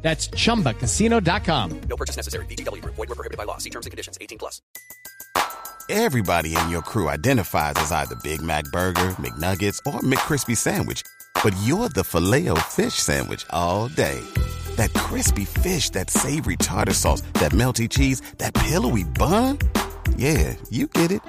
That's chumbacasino.com. No purchase necessary. BGW. Void were prohibited by law. See terms and conditions. 18 plus. Everybody in your crew identifies as either Big Mac Burger, McNuggets, or McCrispy Sandwich. But you're the filet fish Sandwich all day. That crispy fish, that savory tartar sauce, that melty cheese, that pillowy bun. Yeah, you get it.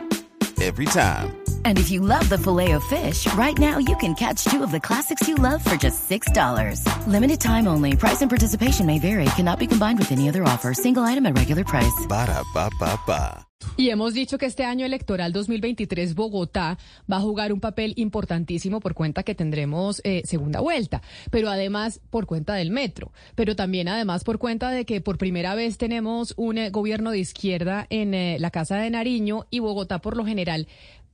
Every time. And if you love the filet of fish, right now you can catch two of the classics you love for just $6. Limited time only. Price and participation may vary. Cannot be combined with any other offer. Single item at regular price. Ba da ba ba ba. Y hemos dicho que este año electoral 2023 Bogotá va a jugar un papel importantísimo por cuenta que tendremos eh, segunda vuelta, pero además por cuenta del metro, pero también además por cuenta de que por primera vez tenemos un eh, gobierno de izquierda en eh, la Casa de Nariño y Bogotá por lo general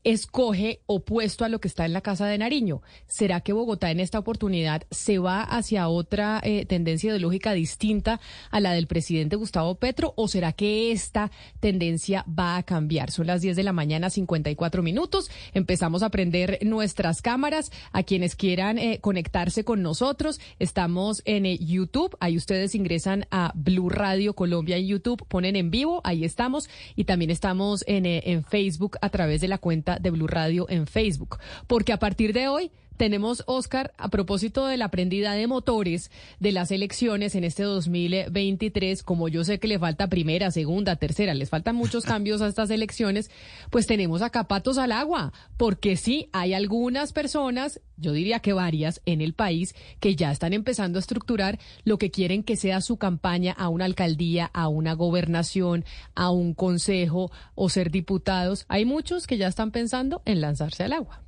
escoge opuesto a lo que está en la Casa de Nariño. ¿Será que Bogotá en esta oportunidad se va hacia otra eh, tendencia ideológica distinta a la del presidente Gustavo Petro o será que esta tendencia va a cambiar? Son las 10 de la mañana, 54 minutos. Empezamos a prender nuestras cámaras. A quienes quieran eh, conectarse con nosotros, estamos en eh, YouTube. Ahí ustedes ingresan a Blue Radio Colombia en YouTube, ponen en vivo, ahí estamos. Y también estamos en, en Facebook a través de la cuenta de Blue Radio en Facebook. Porque a partir de hoy tenemos, Oscar, a propósito de la prendida de motores de las elecciones en este 2023, como yo sé que le falta primera, segunda, tercera, les faltan muchos cambios a estas elecciones, pues tenemos acá patos al agua, porque sí, hay algunas personas, yo diría que varias, en el país que ya están empezando a estructurar lo que quieren que sea su campaña a una alcaldía, a una gobernación, a un consejo o ser diputados. Hay muchos que ya están pensando en lanzarse al agua.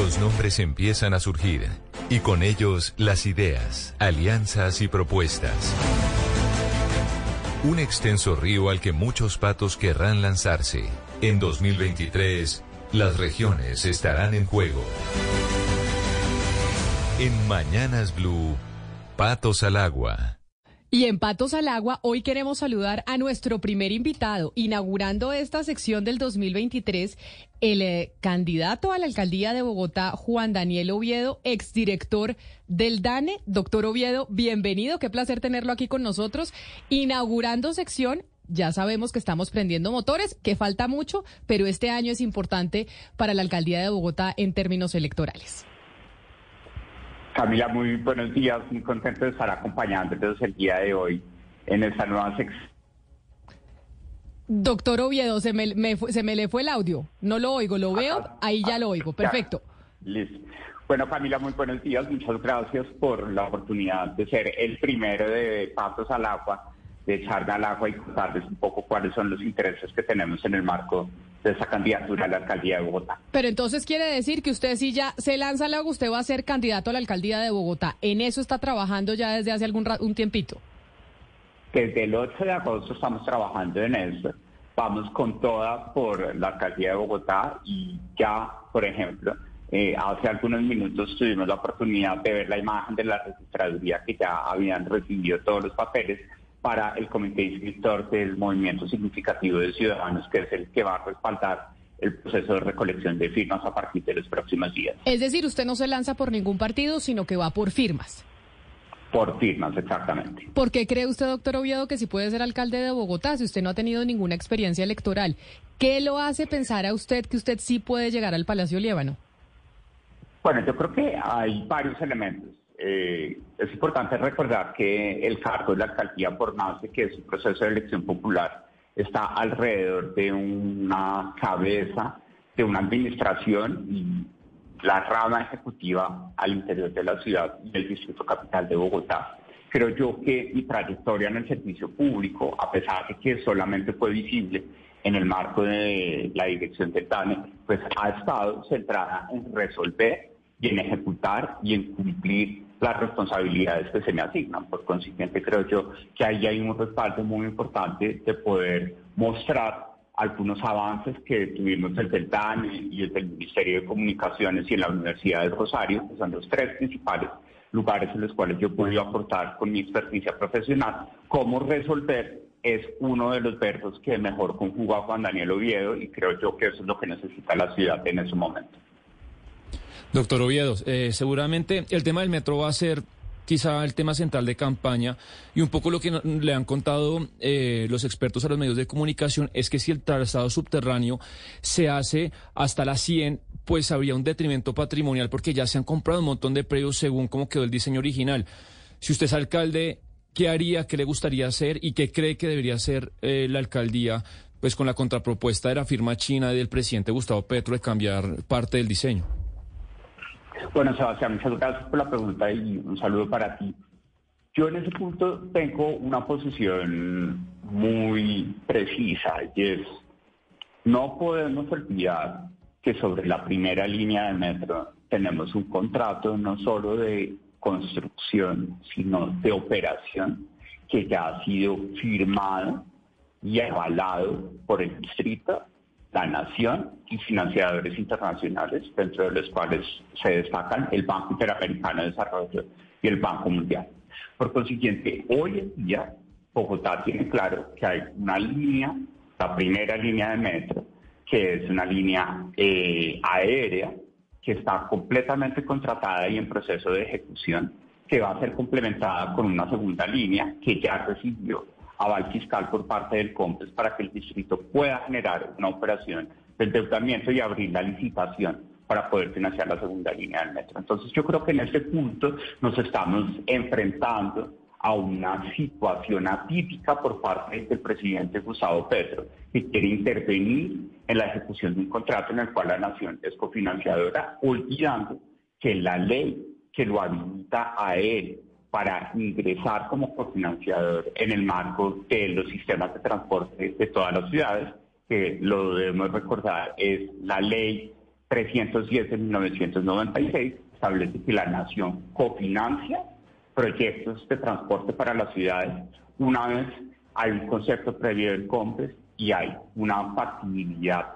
Los nombres empiezan a surgir y con ellos las ideas, alianzas y propuestas. Un extenso río al que muchos patos querrán lanzarse. En 2023, las regiones estarán en juego. En Mañanas Blue, Patos al Agua. Y en Patos al Agua, hoy queremos saludar a nuestro primer invitado, inaugurando esta sección del 2023, el eh, candidato a la alcaldía de Bogotá, Juan Daniel Oviedo, exdirector del DANE. Doctor Oviedo, bienvenido, qué placer tenerlo aquí con nosotros, inaugurando sección. Ya sabemos que estamos prendiendo motores, que falta mucho, pero este año es importante para la alcaldía de Bogotá en términos electorales. Camila, muy buenos días, muy contento de estar acompañándolos el día de hoy en esta nueva sección. Doctor Oviedo, se me, me fue- se me le fue el audio. No lo oigo, lo veo, Ah, ahí ya lo oigo. Perfecto. Listo. Bueno, Camila, muy buenos días. Muchas gracias por la oportunidad de ser el primero de Pasos al Agua, de echarme al agua y contarles un poco cuáles son los intereses que tenemos en el marco de esa candidatura a la alcaldía de Bogotá. Pero entonces quiere decir que usted si ya se lanza agua, usted va a ser candidato a la alcaldía de Bogotá. En eso está trabajando ya desde hace algún un tiempito. Desde el 8 de agosto estamos trabajando en eso. Vamos con toda por la alcaldía de Bogotá y ya, por ejemplo, eh, hace algunos minutos tuvimos la oportunidad de ver la imagen de la registraduría que ya habían recibido todos los papeles para el comité inscriptor del movimiento significativo de ciudadanos, que es el que va a respaldar el proceso de recolección de firmas a partir de los próximos días. Es decir, usted no se lanza por ningún partido, sino que va por firmas. Por firmas, exactamente. ¿Por qué cree usted, doctor Oviedo, que si puede ser alcalde de Bogotá si usted no ha tenido ninguna experiencia electoral? ¿Qué lo hace pensar a usted que usted sí puede llegar al Palacio Líbano? Bueno, yo creo que hay varios elementos. Eh, es importante recordar que el cargo de la alcaldía, por de que es un proceso de elección popular, está alrededor de una cabeza, de una administración y la rama ejecutiva al interior de la ciudad y del distrito capital de Bogotá. Creo yo que mi trayectoria en el servicio público, a pesar de que solamente fue visible en el marco de la dirección del TANE, pues ha estado centrada en resolver y en ejecutar y en cumplir las responsabilidades que se me asignan. Por consiguiente, creo yo que ahí hay un respaldo muy importante de poder mostrar algunos avances que tuvimos el del DANE y el del Ministerio de Comunicaciones y en la Universidad de Rosario, que son los tres principales lugares en los cuales yo podido aportar con mi experiencia profesional, cómo resolver es uno de los versos que mejor conjuga Juan Daniel Oviedo y creo yo que eso es lo que necesita la ciudad en ese momento. Doctor Oviedo, eh, seguramente el tema del metro va a ser quizá el tema central de campaña y un poco lo que le han contado eh, los expertos a los medios de comunicación es que si el trazado subterráneo se hace hasta la 100, pues habría un detrimento patrimonial porque ya se han comprado un montón de predios según cómo quedó el diseño original. Si usted es alcalde, ¿qué haría, qué le gustaría hacer y qué cree que debería hacer eh, la alcaldía pues con la contrapropuesta de la firma china del presidente Gustavo Petro de cambiar parte del diseño? Bueno, Sebastián, muchas gracias por la pregunta y un saludo para ti. Yo en ese punto tengo una posición muy precisa y es, no podemos olvidar que sobre la primera línea de metro tenemos un contrato no solo de construcción, sino de operación, que ya ha sido firmado y avalado por el distrito, la nación y financiadores internacionales, dentro de los cuales se destacan el Banco Interamericano de Desarrollo y el Banco Mundial. Por consiguiente, hoy en día Bogotá tiene claro que hay una línea, la primera línea de metro, que es una línea eh, aérea que está completamente contratada y en proceso de ejecución, que va a ser complementada con una segunda línea que ya recibió aval fiscal por parte del COMPES para que el distrito pueda generar una operación de endeudamiento y abrir la licitación para poder financiar la segunda línea del metro. Entonces yo creo que en este punto nos estamos enfrentando a una situación atípica por parte del presidente Gustavo Petro, que quiere intervenir en la ejecución de un contrato en el cual la nación es cofinanciadora, olvidando que la ley que lo habilita a él para ingresar como cofinanciador en el marco de los sistemas de transporte de todas las ciudades, que lo debemos recordar es la ley 310 de 1996, establece que la nación cofinancia proyectos de transporte para las ciudades. Una vez hay un concepto previo del COMPES y hay una factibilidad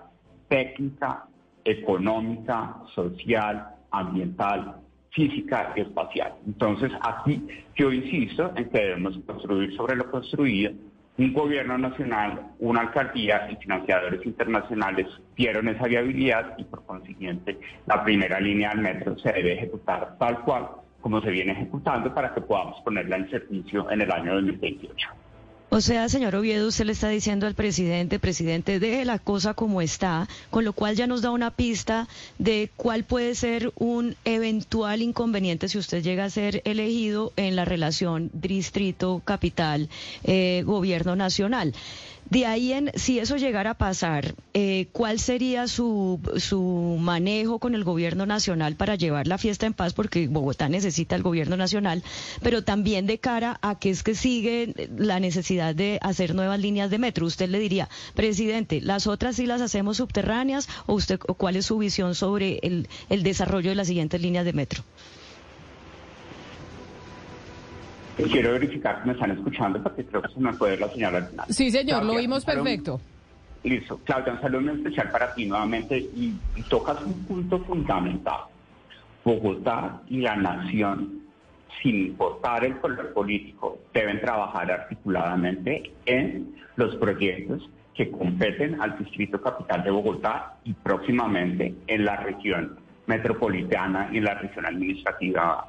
técnica, económica, social, ambiental, física y espacial. Entonces, aquí yo insisto en que debemos construir sobre lo construido. Un gobierno nacional, una alcaldía y financiadores internacionales dieron esa viabilidad y por consiguiente la primera línea del metro se debe ejecutar tal cual como se viene ejecutando para que podamos ponerla en servicio en el año 2028. O sea, señor Oviedo, usted le está diciendo al presidente, presidente, deje la cosa como está, con lo cual ya nos da una pista de cuál puede ser un eventual inconveniente si usted llega a ser elegido en la relación distrito, capital, eh, gobierno nacional. De ahí en, si eso llegara a pasar, eh, ¿cuál sería su, su manejo con el gobierno nacional para llevar la fiesta en paz? Porque Bogotá necesita el gobierno nacional, pero también de cara a que es que sigue la necesidad de hacer nuevas líneas de metro. Usted le diría, presidente, ¿las otras sí las hacemos subterráneas o usted cuál es su visión sobre el, el desarrollo de las siguientes líneas de metro? Quiero verificar que me están escuchando porque creo que se me puede la señal al final. Sí, señor, lo vimos perfecto. Listo. Claudia, un saludo especial para ti nuevamente y, y tocas un punto fundamental. Bogotá y la nación, sin importar el color político, deben trabajar articuladamente en los proyectos que competen al Distrito Capital de Bogotá y próximamente en la región metropolitana y en la región administrativa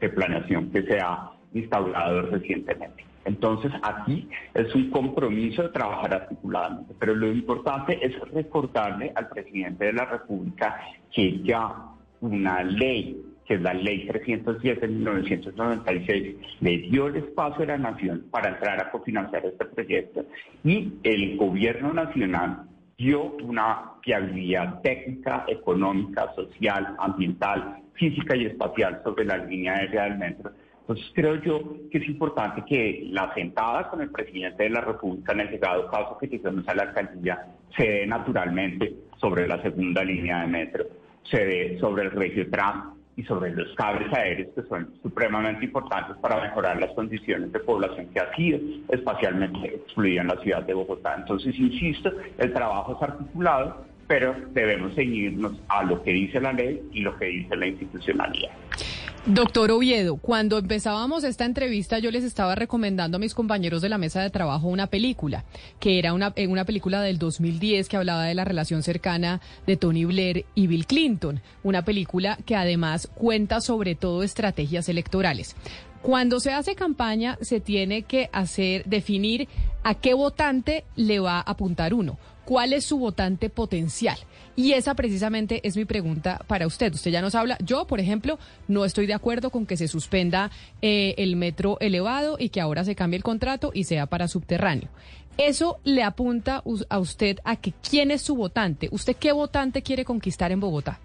de planeación que sea instaurado recientemente. Entonces, aquí es un compromiso de trabajar articuladamente, pero lo importante es recordarle al presidente de la República que ya una ley, que es la ley 310 de 1996, le dio el espacio a la nación para entrar a cofinanciar este proyecto y el gobierno nacional dio una viabilidad técnica, económica, social, ambiental, física y espacial sobre la línea aérea del metro entonces creo yo que es importante que la sentada con el presidente de la República en el llegado caso que llegamos a la alcaldía se dé naturalmente sobre la segunda línea de metro, se dé sobre el regio trans y sobre los cables aéreos que son supremamente importantes para mejorar las condiciones de población que ha sido espacialmente excluida en la ciudad de Bogotá. Entonces, insisto, el trabajo es articulado, pero debemos seguirnos a lo que dice la ley y lo que dice la institucionalidad. Doctor Oviedo, cuando empezábamos esta entrevista yo les estaba recomendando a mis compañeros de la mesa de trabajo una película, que era una, eh, una película del 2010 que hablaba de la relación cercana de Tony Blair y Bill Clinton, una película que además cuenta sobre todo estrategias electorales. Cuando se hace campaña se tiene que hacer definir a qué votante le va a apuntar uno, cuál es su votante potencial. Y esa precisamente es mi pregunta para usted. Usted ya nos habla. Yo, por ejemplo, no estoy de acuerdo con que se suspenda eh, el metro elevado y que ahora se cambie el contrato y sea para subterráneo. Eso le apunta a usted a que quién es su votante. ¿Usted qué votante quiere conquistar en Bogotá?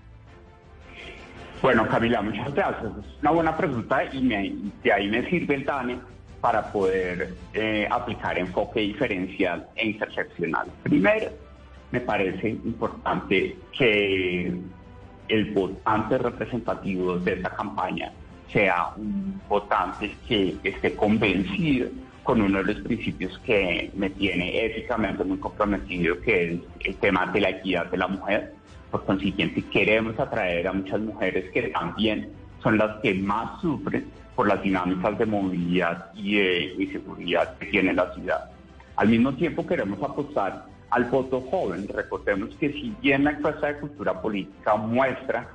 Bueno, Camila, muchas gracias. Es una buena pregunta y de ahí me sirve el DANE para poder eh, aplicar enfoque diferencial e interseccional. Primero, me parece importante que el votante representativo de esta campaña sea un votante que esté convencido con uno de los principios que me tiene éticamente muy comprometido, que es el tema de la equidad de la mujer. Por consiguiente, queremos atraer a muchas mujeres que también son las que más sufren por las dinámicas de movilidad y de inseguridad que tiene la ciudad. Al mismo tiempo queremos apostar al voto joven. Recordemos que si bien la encuesta de cultura política muestra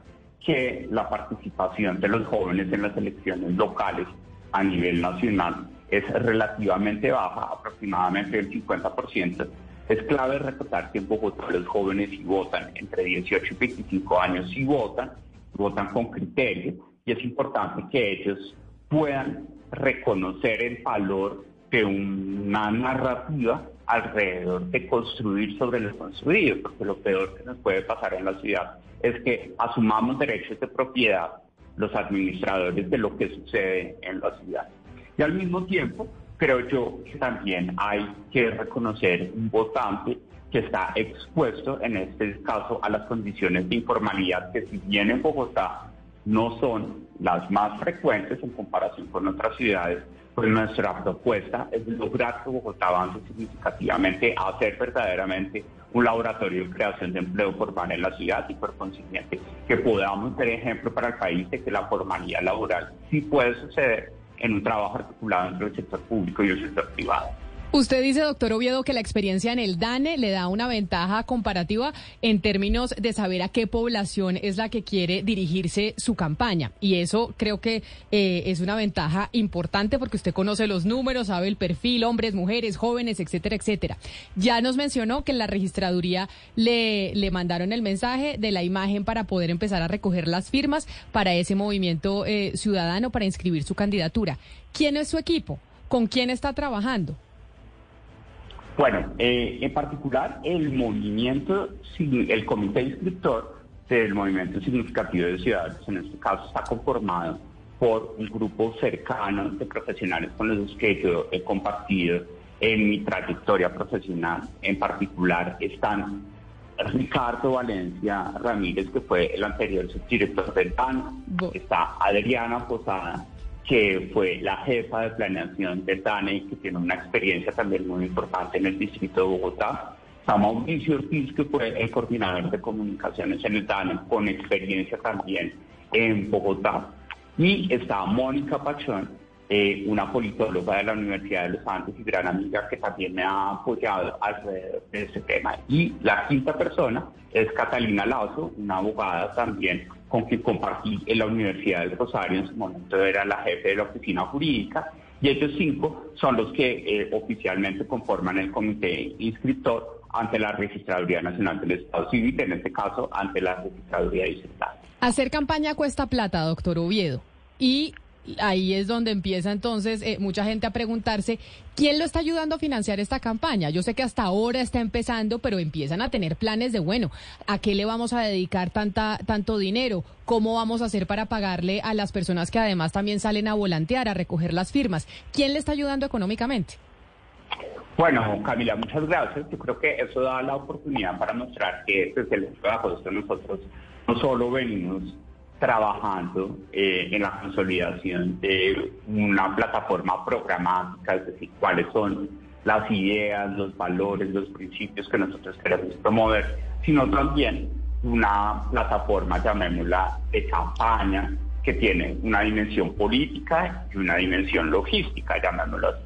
que la participación de los jóvenes en las elecciones locales a nivel nacional es relativamente baja, aproximadamente el 50%, es clave recordar que en Bogotá los jóvenes sí votan entre 18 y 25 años, sí votan, votan con criterio y es importante que ellos puedan reconocer el valor de una narrativa alrededor de construir sobre lo construido, porque lo peor que nos puede pasar en la ciudad es que asumamos derechos de propiedad los administradores de lo que sucede en la ciudad. Y al mismo tiempo, creo yo que también hay que reconocer un votante que está expuesto, en este caso, a las condiciones de informalidad que si bien en Bogotá no son las más frecuentes en comparación con otras ciudades, pues nuestra propuesta es lograr que Bogotá avance significativamente a ser verdaderamente un laboratorio de creación de empleo formal en la ciudad y por consiguiente que podamos ser ejemplo para el país de que la formalidad laboral sí puede suceder en un trabajo articulado entre el sector público y el sector privado. Usted dice, doctor Oviedo, que la experiencia en el DANE le da una ventaja comparativa en términos de saber a qué población es la que quiere dirigirse su campaña. Y eso creo que eh, es una ventaja importante porque usted conoce los números, sabe el perfil, hombres, mujeres, jóvenes, etcétera, etcétera. Ya nos mencionó que en la registraduría le, le mandaron el mensaje de la imagen para poder empezar a recoger las firmas para ese movimiento eh, ciudadano para inscribir su candidatura. ¿Quién es su equipo? ¿Con quién está trabajando? Bueno, eh, en particular el movimiento, el comité inscriptor del movimiento significativo de ciudadanos, en este caso está conformado por un grupo cercano de profesionales con los que yo he compartido en mi trayectoria profesional. En particular están Ricardo Valencia Ramírez, que fue el anterior subdirector del Bo- está Adriana Posada, que fue la jefa de planeación del DANE y que tiene una experiencia también muy importante en el distrito de Bogotá. Está Mauricio Ortiz, que fue el coordinador de comunicaciones en el DANE, con experiencia también en Bogotá. Y está Mónica Pachón, eh, una politóloga de la Universidad de los Andes y gran amiga que también me ha apoyado alrededor de este tema. Y la quinta persona es Catalina Lazo, una abogada también con quien compartí en la Universidad del Rosario, en su momento era la jefe de la oficina jurídica, y ellos cinco son los que eh, oficialmente conforman el comité inscriptor ante la Registraduría Nacional del Estado Civil, en este caso ante la Registraduría Distrital. Hacer campaña cuesta plata, doctor Oviedo. Y ahí es donde empieza entonces eh, mucha gente a preguntarse, ¿quién lo está ayudando a financiar esta campaña? Yo sé que hasta ahora está empezando, pero empiezan a tener planes de, bueno, ¿a qué le vamos a dedicar tanta, tanto dinero? ¿Cómo vamos a hacer para pagarle a las personas que además también salen a volantear, a recoger las firmas? ¿Quién le está ayudando económicamente? Bueno, Camila, muchas gracias. Yo creo que eso da la oportunidad para mostrar que desde el 8 de nosotros no solo venimos trabajando eh, en la consolidación de una plataforma programática, es decir, cuáles son las ideas, los valores, los principios que nosotros queremos promover, sino también una plataforma, llamémosla, de campaña que tiene una dimensión política y una dimensión logística, llamémoslo así.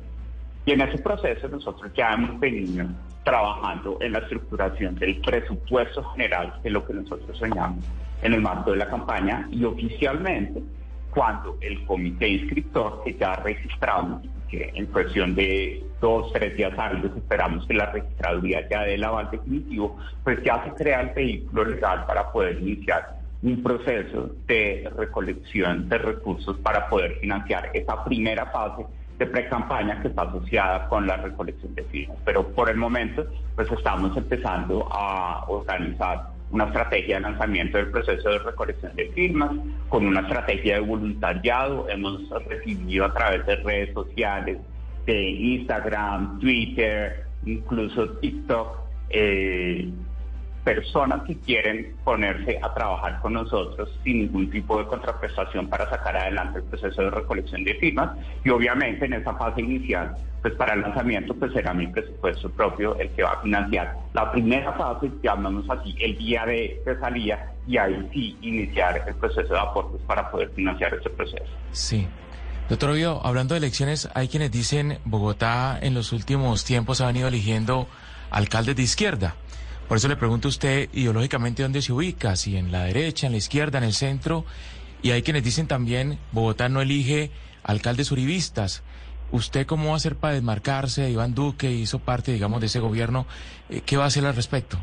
Y en ese proceso nosotros ya hemos venido trabajando en la estructuración del presupuesto general, de lo que nosotros soñamos en el marco de la campaña, y oficialmente, cuando el comité inscriptor, que ya registramos, que en cuestión de dos, tres días hábiles esperamos que la registraduría ya dé el aval definitivo, pues ya se crea el vehículo legal para poder iniciar un proceso de recolección de recursos para poder financiar esa primera fase de pre-campaña que está asociada con la recolección de firmas. Pero por el momento, pues estamos empezando a organizar una estrategia de lanzamiento del proceso de recolección de firmas, con una estrategia de voluntariado. Hemos recibido a través de redes sociales, de Instagram, Twitter, incluso TikTok, eh, personas que quieren ponerse a trabajar con nosotros sin ningún tipo de contraprestación para sacar adelante el proceso de recolección de firmas y obviamente en esa fase inicial pues para el lanzamiento pues será mi presupuesto propio el que va a financiar la primera fase llamamos así el día de, de salida y ahí sí iniciar el proceso de aportes para poder financiar ese proceso. Sí. Doctor Oviedo, hablando de elecciones, hay quienes dicen Bogotá en los últimos tiempos ha venido eligiendo alcaldes de izquierda. Por eso le pregunto a usted ideológicamente dónde se ubica, si en la derecha, en la izquierda, en el centro. Y hay quienes dicen también, Bogotá no elige alcaldes uribistas. ¿Usted cómo va a hacer para desmarcarse? Iván Duque hizo parte, digamos, de ese gobierno. Eh, ¿Qué va a hacer al respecto?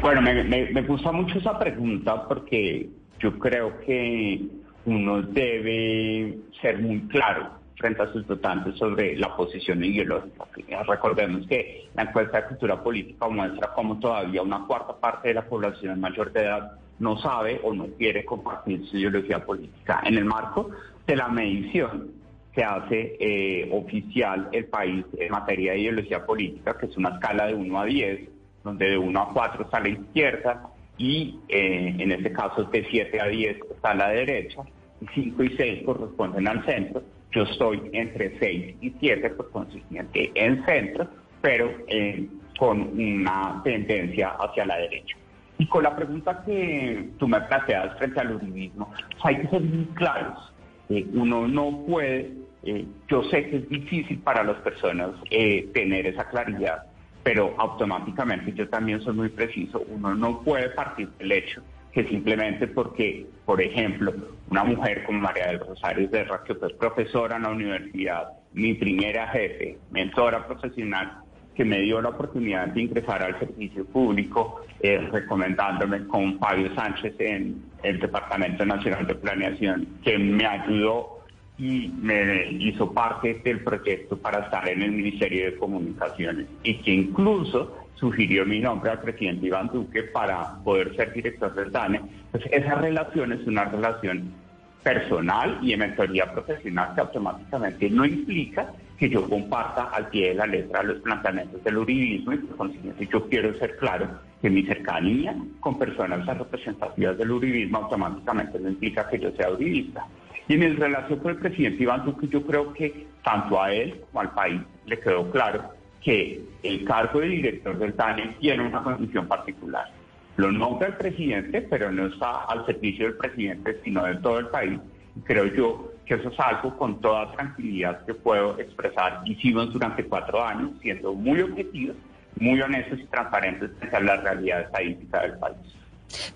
Bueno, me, me, me gusta mucho esa pregunta porque yo creo que uno debe ser muy claro frente a sus votantes sobre la posición ideológica. Recordemos que la encuesta de cultura política muestra cómo todavía una cuarta parte de la población mayor de edad no sabe o no quiere compartir su ideología política. En el marco de la medición que hace eh, oficial el país en materia de ideología política, que es una escala de 1 a 10, donde de 1 a 4 está la izquierda y eh, en este caso de 7 a 10 está la derecha, y 5 y 6 corresponden al centro. Yo estoy entre 6 y 7, por consiguiente, en centro, pero eh, con una tendencia hacia la derecha. Y con la pregunta que tú me planteas frente al uribismo, pues hay que ser muy claros. Eh, uno no puede, eh, yo sé que es difícil para las personas tener esa claridad, pero automáticamente yo también soy muy preciso, uno no puede partir del hecho que simplemente porque, por ejemplo, una mujer como María del Rosario Serra, que fue profesora en la universidad, mi primera jefe, mentora profesional, que me dio la oportunidad de ingresar al servicio público, eh, recomendándome con Fabio Sánchez en el Departamento Nacional de Planeación, que me ayudó y me hizo parte del proyecto para estar en el Ministerio de Comunicaciones y que incluso sugirió mi nombre al presidente Iván Duque para poder ser director del DANE. Pues esa relación es una relación personal y de mentoría profesional que automáticamente no implica que yo comparta al pie de la letra los planteamientos del uribismo y por consiguiente yo quiero ser claro que mi cercanía con personas representativas del uribismo automáticamente no implica que yo sea uribista. Y en relación con el presidente Iván Duque yo creo que tanto a él como al país le quedó claro que el cargo de director del TANE tiene una condición particular. Lo nombra el presidente, pero no está al servicio del presidente, sino de todo el país. Creo yo que eso es algo con toda tranquilidad que puedo expresar. Hicimos durante cuatro años, siendo muy objetivos, muy honestos y transparentes frente a la realidad estadística del país.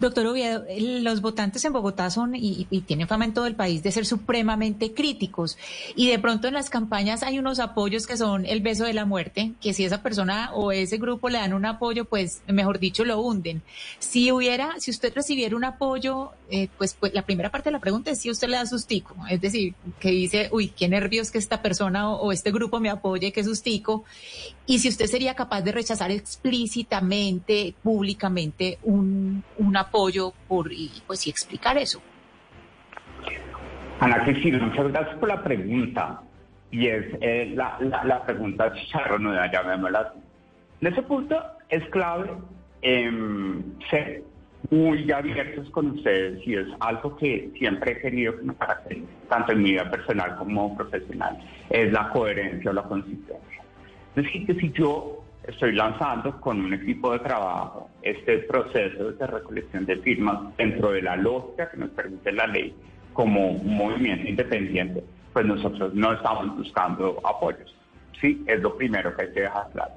Doctor Oviedo, los votantes en Bogotá son y, tienen fama en todo el país de ser supremamente críticos. Y de pronto en las campañas hay unos apoyos que son el beso de la muerte, que si esa persona o ese grupo le dan un apoyo, pues mejor dicho lo hunden. Si hubiera, si usted recibiera un apoyo, eh, pues, pues, la primera parte de la pregunta es si usted le da sustico, es decir, que dice, uy, qué nervios que esta persona o, este grupo me apoye, que sustico, y si usted sería capaz de rechazar explícitamente, públicamente un apoyo por, y pues y explicar eso. Ana Cristina, muchas gracias por la pregunta. Y es eh, la, la, la, pregunta charronuda, llamémosla. En ese punto es clave eh, ser muy abiertos con ustedes y es algo que siempre he querido que me caracterice, tanto en mi vida personal como profesional, es la coherencia o la consistencia. Es decir, que si yo estoy lanzando con un equipo de trabajo este proceso de recolección de firmas dentro de la lógica que nos permite la ley como un movimiento independiente, pues nosotros no estamos buscando apoyos. Sí, es lo primero que hay que dejar claro.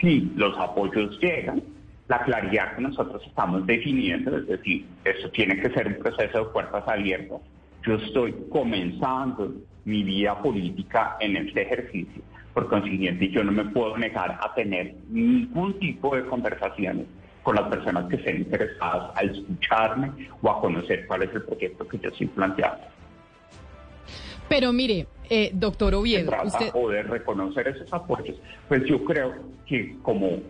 Si los apoyos llegan, la claridad que nosotros estamos definiendo, es decir, eso tiene que ser un proceso de puertas abiertas. Yo estoy comenzando mi vida política en este ejercicio. Por consiguiente, yo no me puedo negar a tener ningún tipo de conversaciones con las personas que estén interesadas a escucharme o a conocer cuál es el proyecto que yo estoy planteando. Pero mire, eh, doctor Oviedo, usted... poder reconocer esos apoyos, pues yo creo que como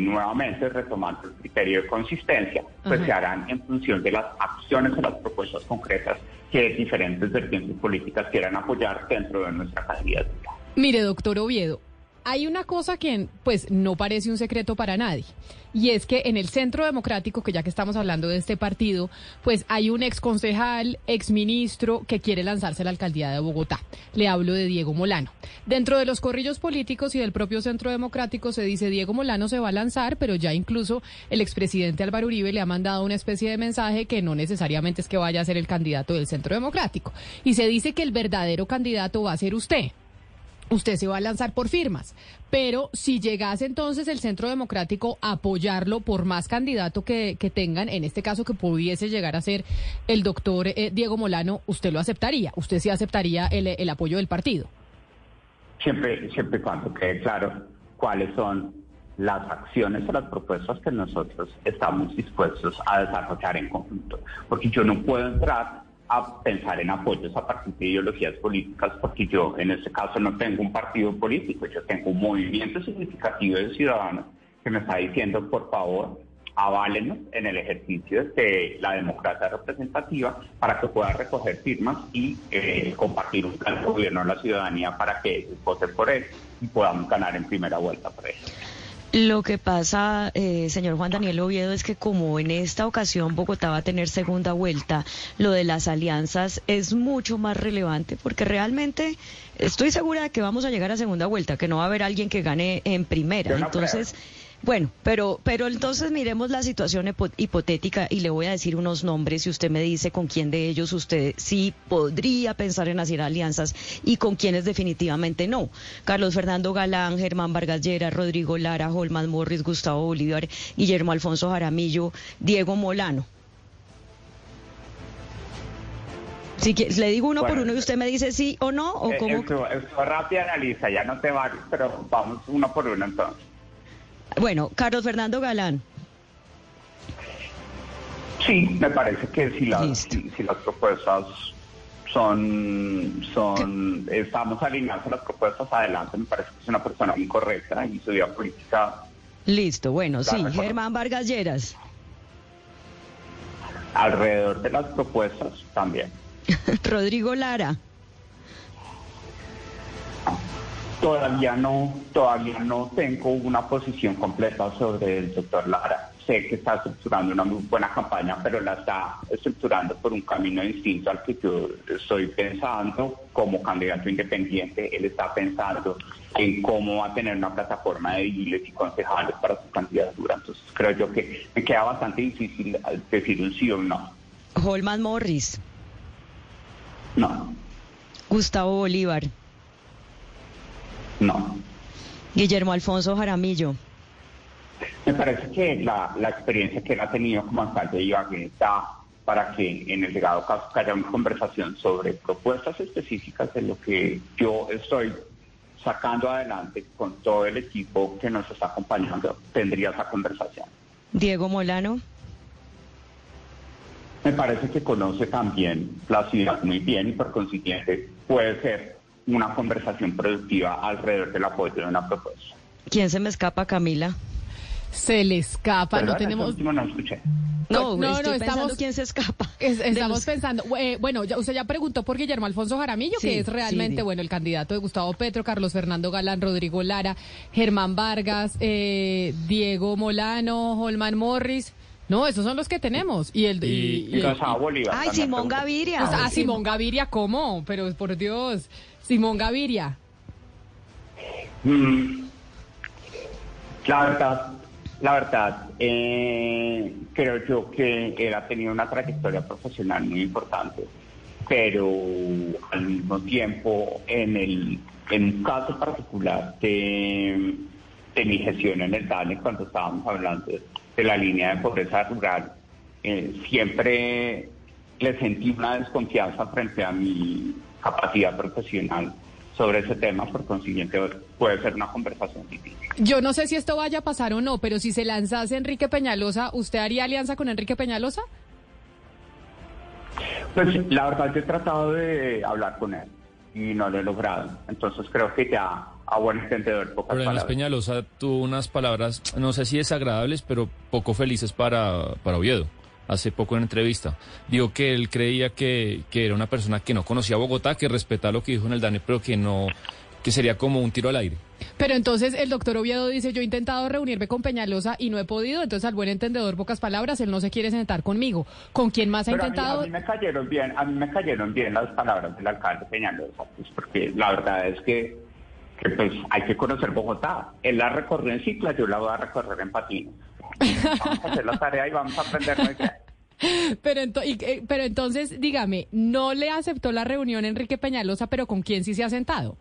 nuevamente retomando el criterio de consistencia, pues se harán en función de las acciones o las propuestas concretas que diferentes vertientes políticas quieran apoyar dentro de nuestra candidatura. Mire, doctor Oviedo, hay una cosa que pues no parece un secreto para nadie y es que en el Centro Democrático, que ya que estamos hablando de este partido, pues hay un ex concejal, ex ministro que quiere lanzarse a la alcaldía de Bogotá. Le hablo de Diego Molano. Dentro de los corrillos políticos y del propio Centro Democrático se dice Diego Molano se va a lanzar, pero ya incluso el expresidente Álvaro Uribe le ha mandado una especie de mensaje que no necesariamente es que vaya a ser el candidato del Centro Democrático. Y se dice que el verdadero candidato va a ser usted usted se va a lanzar por firmas. Pero si llegase entonces el Centro Democrático a apoyarlo por más candidato que, tengan, en este caso que pudiese llegar a ser el doctor eh, Diego Molano, ¿usted lo aceptaría? ¿Usted sí aceptaría el, apoyo del partido? Siempre, siempre cuando quede claro cuáles son las acciones o las propuestas que nosotros estamos dispuestos a desarrollar en conjunto. Porque yo no puedo entrar a pensar en apoyos a partir de ideologías políticas, porque yo en este caso no tengo un partido político, yo tengo un movimiento significativo de ciudadanos que me está diciendo, por favor, aválenos en el ejercicio de la democracia representativa para que pueda recoger firmas y eh, compartir un plan de gobierno la ciudadanía para que voten por él y podamos ganar en primera vuelta por él. Lo que pasa, eh, señor Juan Daniel Oviedo, es que como en esta ocasión Bogotá va a tener segunda vuelta, lo de las alianzas es mucho más relevante porque realmente estoy segura de que vamos a llegar a segunda vuelta, que no va a haber alguien que gane en primera. Entonces... Bueno, pero, pero entonces miremos la situación hipotética y le voy a decir unos nombres y usted me dice con quién de ellos usted sí podría pensar en hacer alianzas y con quiénes definitivamente no. Carlos Fernando Galán, Germán Vargas Llera, Rodrigo Lara, Holman Morris, Gustavo Bolívar, Guillermo Alfonso Jaramillo, Diego Molano. Si le digo uno por uno y usted me dice sí o no, o eh, cómo. Esto, esto rápido analiza, ya no te va, pero vamos uno por uno entonces. Bueno, Carlos Fernando Galán. Sí, me parece que si las, si, las propuestas son, son, estamos alineados a las propuestas adelante, me parece que es una persona muy correcta y su vida política. Listo, bueno, sí, Germán Vargas Lleras. Alrededor de las propuestas también. Rodrigo Lara. Todavía no, todavía no tengo una posición completa sobre el doctor Lara. Sé que está estructurando una muy buena campaña, pero la está estructurando por un camino distinto al que yo estoy pensando como candidato independiente. Él está pensando en cómo va a tener una plataforma de ediles y concejales para su candidatura. Entonces creo yo que me queda bastante difícil decir un sí o un no. Holman Morris. No. Gustavo Bolívar. No. Guillermo Alfonso Jaramillo. Me parece que la, experiencia que él ha tenido como alcalde de Ibagué da para que en el llegado caso haya una conversación sobre propuestas específicas de lo que yo estoy sacando adelante con todo el equipo que nos está acompañando, tendría esa conversación. Diego Molano. Me parece que conoce también la ciudad muy bien y por consiguiente puede ser una conversación productiva alrededor del apoyo de una propuesta. ¿Quién se me escapa, Camila? Se le escapa, no tenemos... no escuché. No, no, no, estamos... ¿Quién se escapa? estamos pensando... Eh, bueno, ya, usted ya preguntó por Guillermo Alfonso Jaramillo, que es realmente, bueno, el candidato de Gustavo Petro, Carlos Fernando Galán, Rodrigo Lara, Germán Vargas, eh, Diego Molano, Holman Morris... No, esos son los que tenemos. Y el y, Y Gonzalo Bolívar. Ay, Simón. Gaviria. Pues, ah, Sí. Simón Gaviria, ¿cómo? Pero por Dios, Simón Gaviria. Mm, La verdad, la verdad, eh, creo yo que él ha tenido una trayectoria profesional muy importante, pero al mismo tiempo, en, el, en un caso particular de, de mi gestión en el DANE, cuando estábamos hablando de la línea de pobreza rural, eh, siempre le sentí una desconfianza frente a mi capacidad profesional sobre ese tema, por consiguiente puede ser una conversación difícil. Yo no sé si esto vaya a pasar o no, pero si se lanzase Enrique Peñalosa, ¿usted haría alianza con Enrique Peñalosa? Pues la verdad yo he tratado de hablar con él y no lo he logrado, entonces creo que ya a buen entendedor pocas Pero palabras. Peñalosa tuvo unas palabras, no sé si desagradables, pero poco felices para, para Oviedo. Hace poco en entrevista. Dijo que él creía que, que era una persona que no conocía Bogotá, que respetaba lo que dijo en el DANE, pero que no, que sería como un tiro al aire. Pero entonces el doctor Oviedo dice, yo he intentado reunirme con Peñalosa y no he podido, entonces al buen entendedor, pocas palabras, él no se quiere sentar conmigo. ¿Con quién más ha Pero a mí- intentado? A mí, me cayeron bien, a mí me cayeron bien las palabras del alcalde Peñalosa, pues, porque la verdad es que, que, pues hay que conocer Bogotá. Él la recorrió en cicla, yo la voy a recorrer en patines. Vamos a hacer la tarea y vamos a aprender. Pero, ento- y- eh, pero entonces, dígame, ¿no le aceptó la reunión Enrique Peñalosa, pero con quién sí se ha sentado?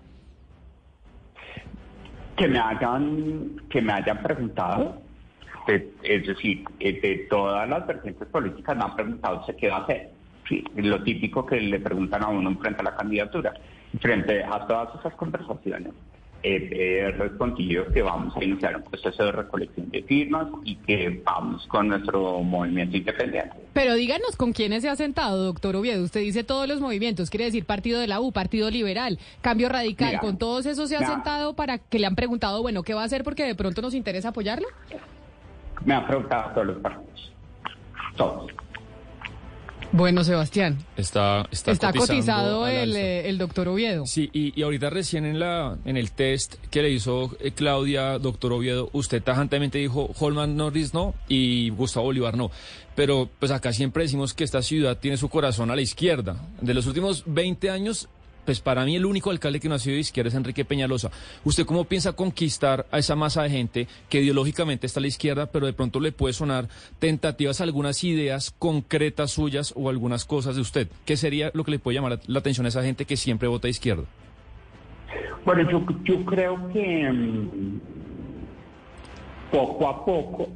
que me hayan que me hayan preguntado de- es decir eh, de todas las vertientes políticas me han preguntado ¿se qué va a hacer? Sí, lo típico que le preguntan a uno frente a la candidatura frente a todas esas conversaciones eh, respondido que vamos a iniciar un proceso de recolección de firmas y que vamos con nuestro movimiento independiente Pero díganos con quiénes se ha sentado, doctor Oviedo. Usted dice todos los movimientos, quiere decir Partido de la U, Partido Liberal, Cambio Radical. Mira, ¿Con todos esos se ha mira. sentado para que le han preguntado, bueno, qué va a hacer porque de pronto nos interesa apoyarlo? me han preguntado todos los partidos todos Bueno, Sebastián, Está, está, está, cotizado el, eh, el doctor Oviedo. Sí, y, y ahorita recién en la en el test que le hizo eh, Claudia, doctor Oviedo, usted tajantemente dijo Holman Norris no y Gustavo Bolívar no. Pero pues acá siempre decimos que esta ciudad tiene su corazón a la izquierda. De los últimos 20 años, pues para mí el único alcalde que no ha sido de izquierda es Enrique Peñalosa. ¿Usted cómo piensa conquistar a esa masa de gente que ideológicamente está a la izquierda, pero de pronto le puede sonar tentativas algunas ideas concretas suyas o algunas cosas de usted? ¿Qué sería lo que le puede llamar la atención a esa gente que siempre vota a izquierda? Bueno, yo, yo creo que mm, poco a poco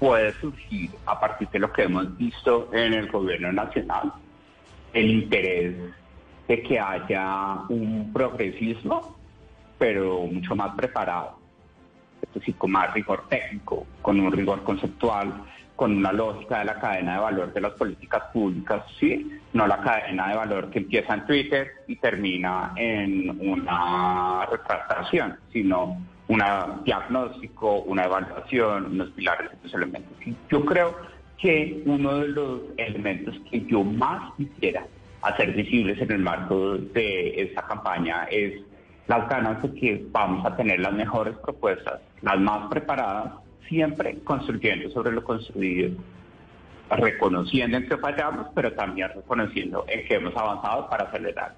puede surgir, a partir de lo que hemos visto en el gobierno nacional, el interés de que haya un progresismo, pero mucho más preparado, es decir, con más rigor técnico, con un rigor conceptual, con una lógica de la cadena de valor de las políticas públicas, ¿sí? No la cadena de valor que empieza en Twitter y termina en una retractación, sino un diagnóstico, una evaluación, unos pilares, estos elementos. Yo creo que uno de los elementos que yo más quisiera hacer visibles en el marco de esta campaña es las ganas de que vamos a tener las mejores propuestas, las más preparadas, siempre construyendo sobre lo construido, reconociendo en que fallamos, pero también reconociendo en que hemos avanzado para acelerar.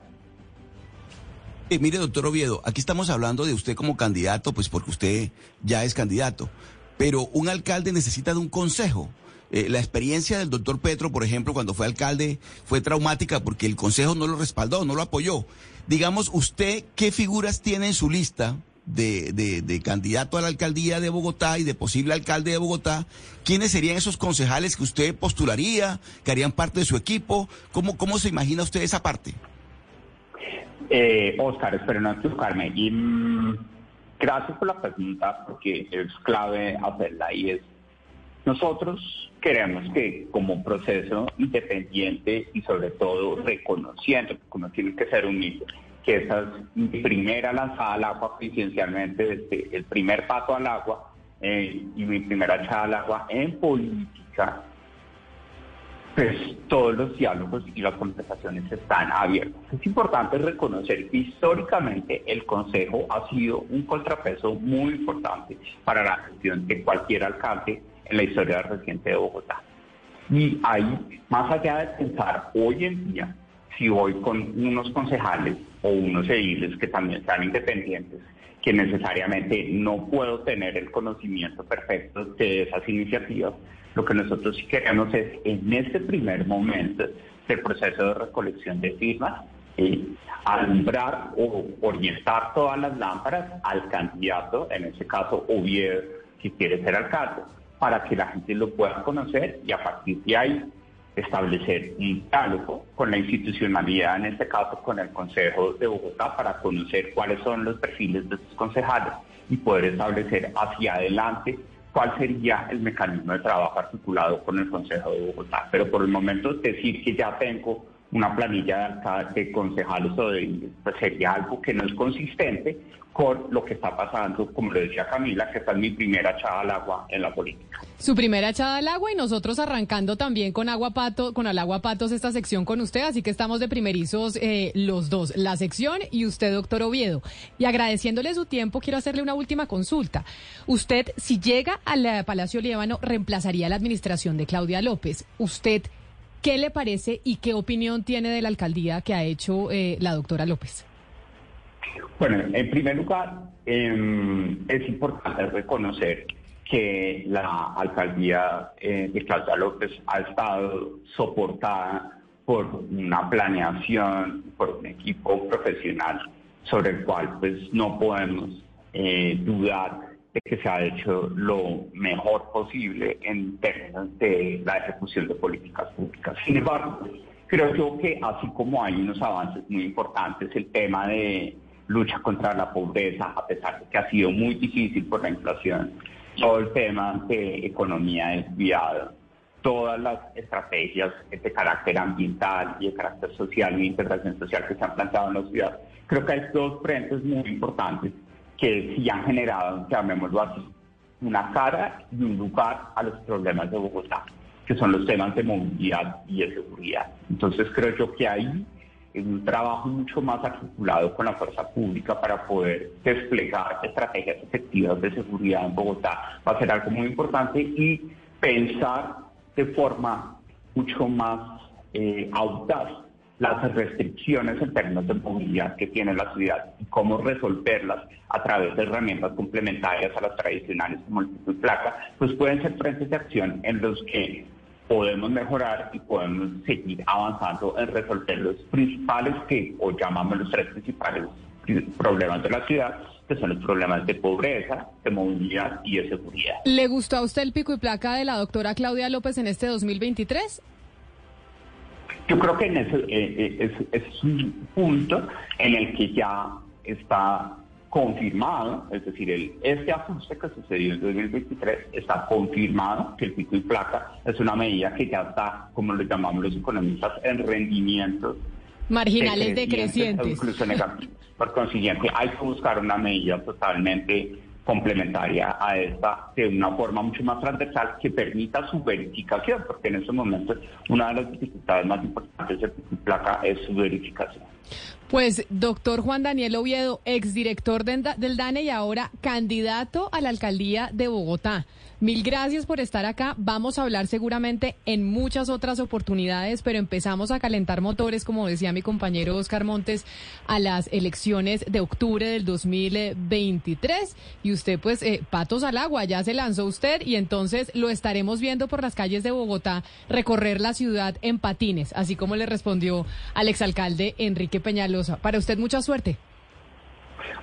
Eh, mire, doctor Oviedo, aquí estamos hablando de usted como candidato, pues porque usted ya es candidato, pero un alcalde necesita de un consejo. Eh, la experiencia del doctor Petro, por ejemplo, cuando fue alcalde, fue traumática porque el consejo no lo respaldó, no lo apoyó. Digamos, usted, ¿qué figuras tiene en su lista de, de, de candidato a la alcaldía de Bogotá y de posible alcalde de Bogotá? ¿Quiénes serían esos concejales que usted postularía, que harían parte de su equipo? ¿Cómo, cómo se imagina usted esa parte? Eh, Oscar, espero no equivocarme. Y mm, gracias por la pregunta, porque es clave hacerla. Y es, nosotros queremos que como proceso independiente y sobre todo reconociendo, porque uno tiene que ser humilde, que esa es mi primera lanzada al agua, coincidencialmente, desde el primer paso al agua eh, y mi primera echada al agua en política, pues todos los diálogos y las conversaciones están abiertos. Es importante reconocer que históricamente el Consejo ha sido un contrapeso muy importante para la gestión de cualquier alcalde en la historia reciente de Bogotá. Y ahí, más allá de pensar hoy en día, si voy con unos concejales o unos ediles que también sean independientes, que necesariamente no puedo tener el conocimiento perfecto de esas iniciativas, lo que nosotros sí queremos es, en este primer momento del proceso de recolección de firmas, eh, alumbrar o orientar todas las lámparas al candidato, en este caso Oviedo, que quiere ser alcalde, para que la gente lo pueda conocer y a partir de ahí establecer un diálogo con la institucionalidad, en este caso con el Consejo de Bogotá, para conocer cuáles son los perfiles de estos concejales y poder establecer hacia adelante cuál sería el mecanismo de trabajo articulado con el Consejo de Bogotá. Pero por el momento decir que ya tengo una planilla de concejales o de pues sería algo que no es consistente con lo que está pasando, como le decía Camila, que esta es mi primera echada al agua en la política. Su primera echada al agua y nosotros arrancando también con agua pato, con el agua patos esta sección con usted, así que estamos de primerizos eh, los dos, la sección y usted, doctor Oviedo. Y agradeciéndole su tiempo, quiero hacerle una última consulta. Usted, si llega al Palacio Líbano, reemplazaría la administración de Claudia López. ¿Usted qué le parece y qué opinión tiene de la alcaldía que ha hecho eh, la doctora López? Bueno, en primer lugar, em, es importante reconocer que la alcaldía eh, de Claudia López ha estado soportada por una planeación, por un equipo profesional sobre el cual pues no podemos eh, dudar de que se ha hecho lo mejor posible en términos de la ejecución de políticas públicas. Sin embargo, creo yo que así como hay unos avances muy importantes, el tema de lucha contra la pobreza, a pesar de que ha sido muy difícil por la inflación, todo el tema de economía desviada, todas las estrategias de carácter ambiental y de carácter social y integración social que se han planteado en la ciudad. Creo que hay dos frentes muy importantes que sí han generado, llamémoslo así, una cara y un lugar a los problemas de Bogotá, que son los temas de movilidad y de seguridad. Entonces creo yo que ahí un trabajo mucho más articulado con la fuerza pública para poder desplegar estrategias efectivas de seguridad en Bogotá. Va a ser algo muy importante y pensar de forma mucho más eh, audaz las restricciones en términos de movilidad que tiene la ciudad y cómo resolverlas a través de herramientas complementarias a las tradicionales como el tipo y placa, pues pueden ser frentes de acción en los que podemos mejorar y podemos seguir avanzando en resolver los principales que, o llamamos los tres principales problemas de la ciudad, que son los problemas de pobreza, de movilidad y de seguridad. ¿Le gustó a usted el pico y placa de la doctora Claudia López en este 2023? Yo creo que en eso, eh, eh, es, es un punto en el que ya está confirmado, es decir, el, este ajuste que sucedió en 2023 está confirmado que el pico y placa es una medida que ya está, como lo llamamos los economistas, en rendimientos marginales decrecientes. incluso negativos. Por consiguiente, hay que buscar una medida totalmente complementaria a esta de una forma mucho más transversal que permita su verificación, porque en estos momentos una de las dificultades más importantes de placa es su verificación. Pues, doctor Juan Daniel Oviedo, exdirector del DANE y ahora candidato a la alcaldía de Bogotá. Mil gracias por estar acá. Vamos a hablar seguramente en muchas otras oportunidades, pero empezamos a calentar motores, como decía mi compañero Oscar Montes, a las elecciones de octubre del 2023. Y usted, pues, eh, patos al agua, ya se lanzó usted y entonces lo estaremos viendo por las calles de Bogotá recorrer la ciudad en patines, así como le respondió al exalcalde Enrique Peñalosa. Para usted, mucha suerte.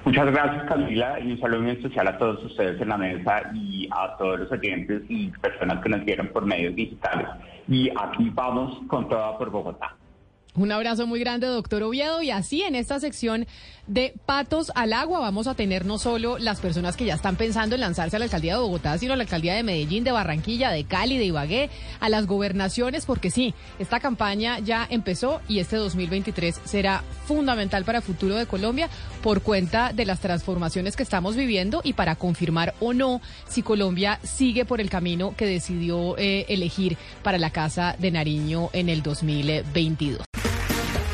Muchas gracias Camila y un saludo muy especial a todos ustedes en la mesa y a todos los oyentes y personas que nos vieron por medios digitales. Y aquí vamos con toda por Bogotá. Un abrazo muy grande, doctor Oviedo. Y así en esta sección de Patos al Agua vamos a tener no solo las personas que ya están pensando en lanzarse a la alcaldía de Bogotá, sino a la alcaldía de Medellín, de Barranquilla, de Cali, de Ibagué, a las gobernaciones, porque sí, esta campaña ya empezó y este 2023 será fundamental para el futuro de Colombia por cuenta de las transformaciones que estamos viviendo y para confirmar o no si Colombia sigue por el camino que decidió eh, elegir para la Casa de Nariño en el 2022.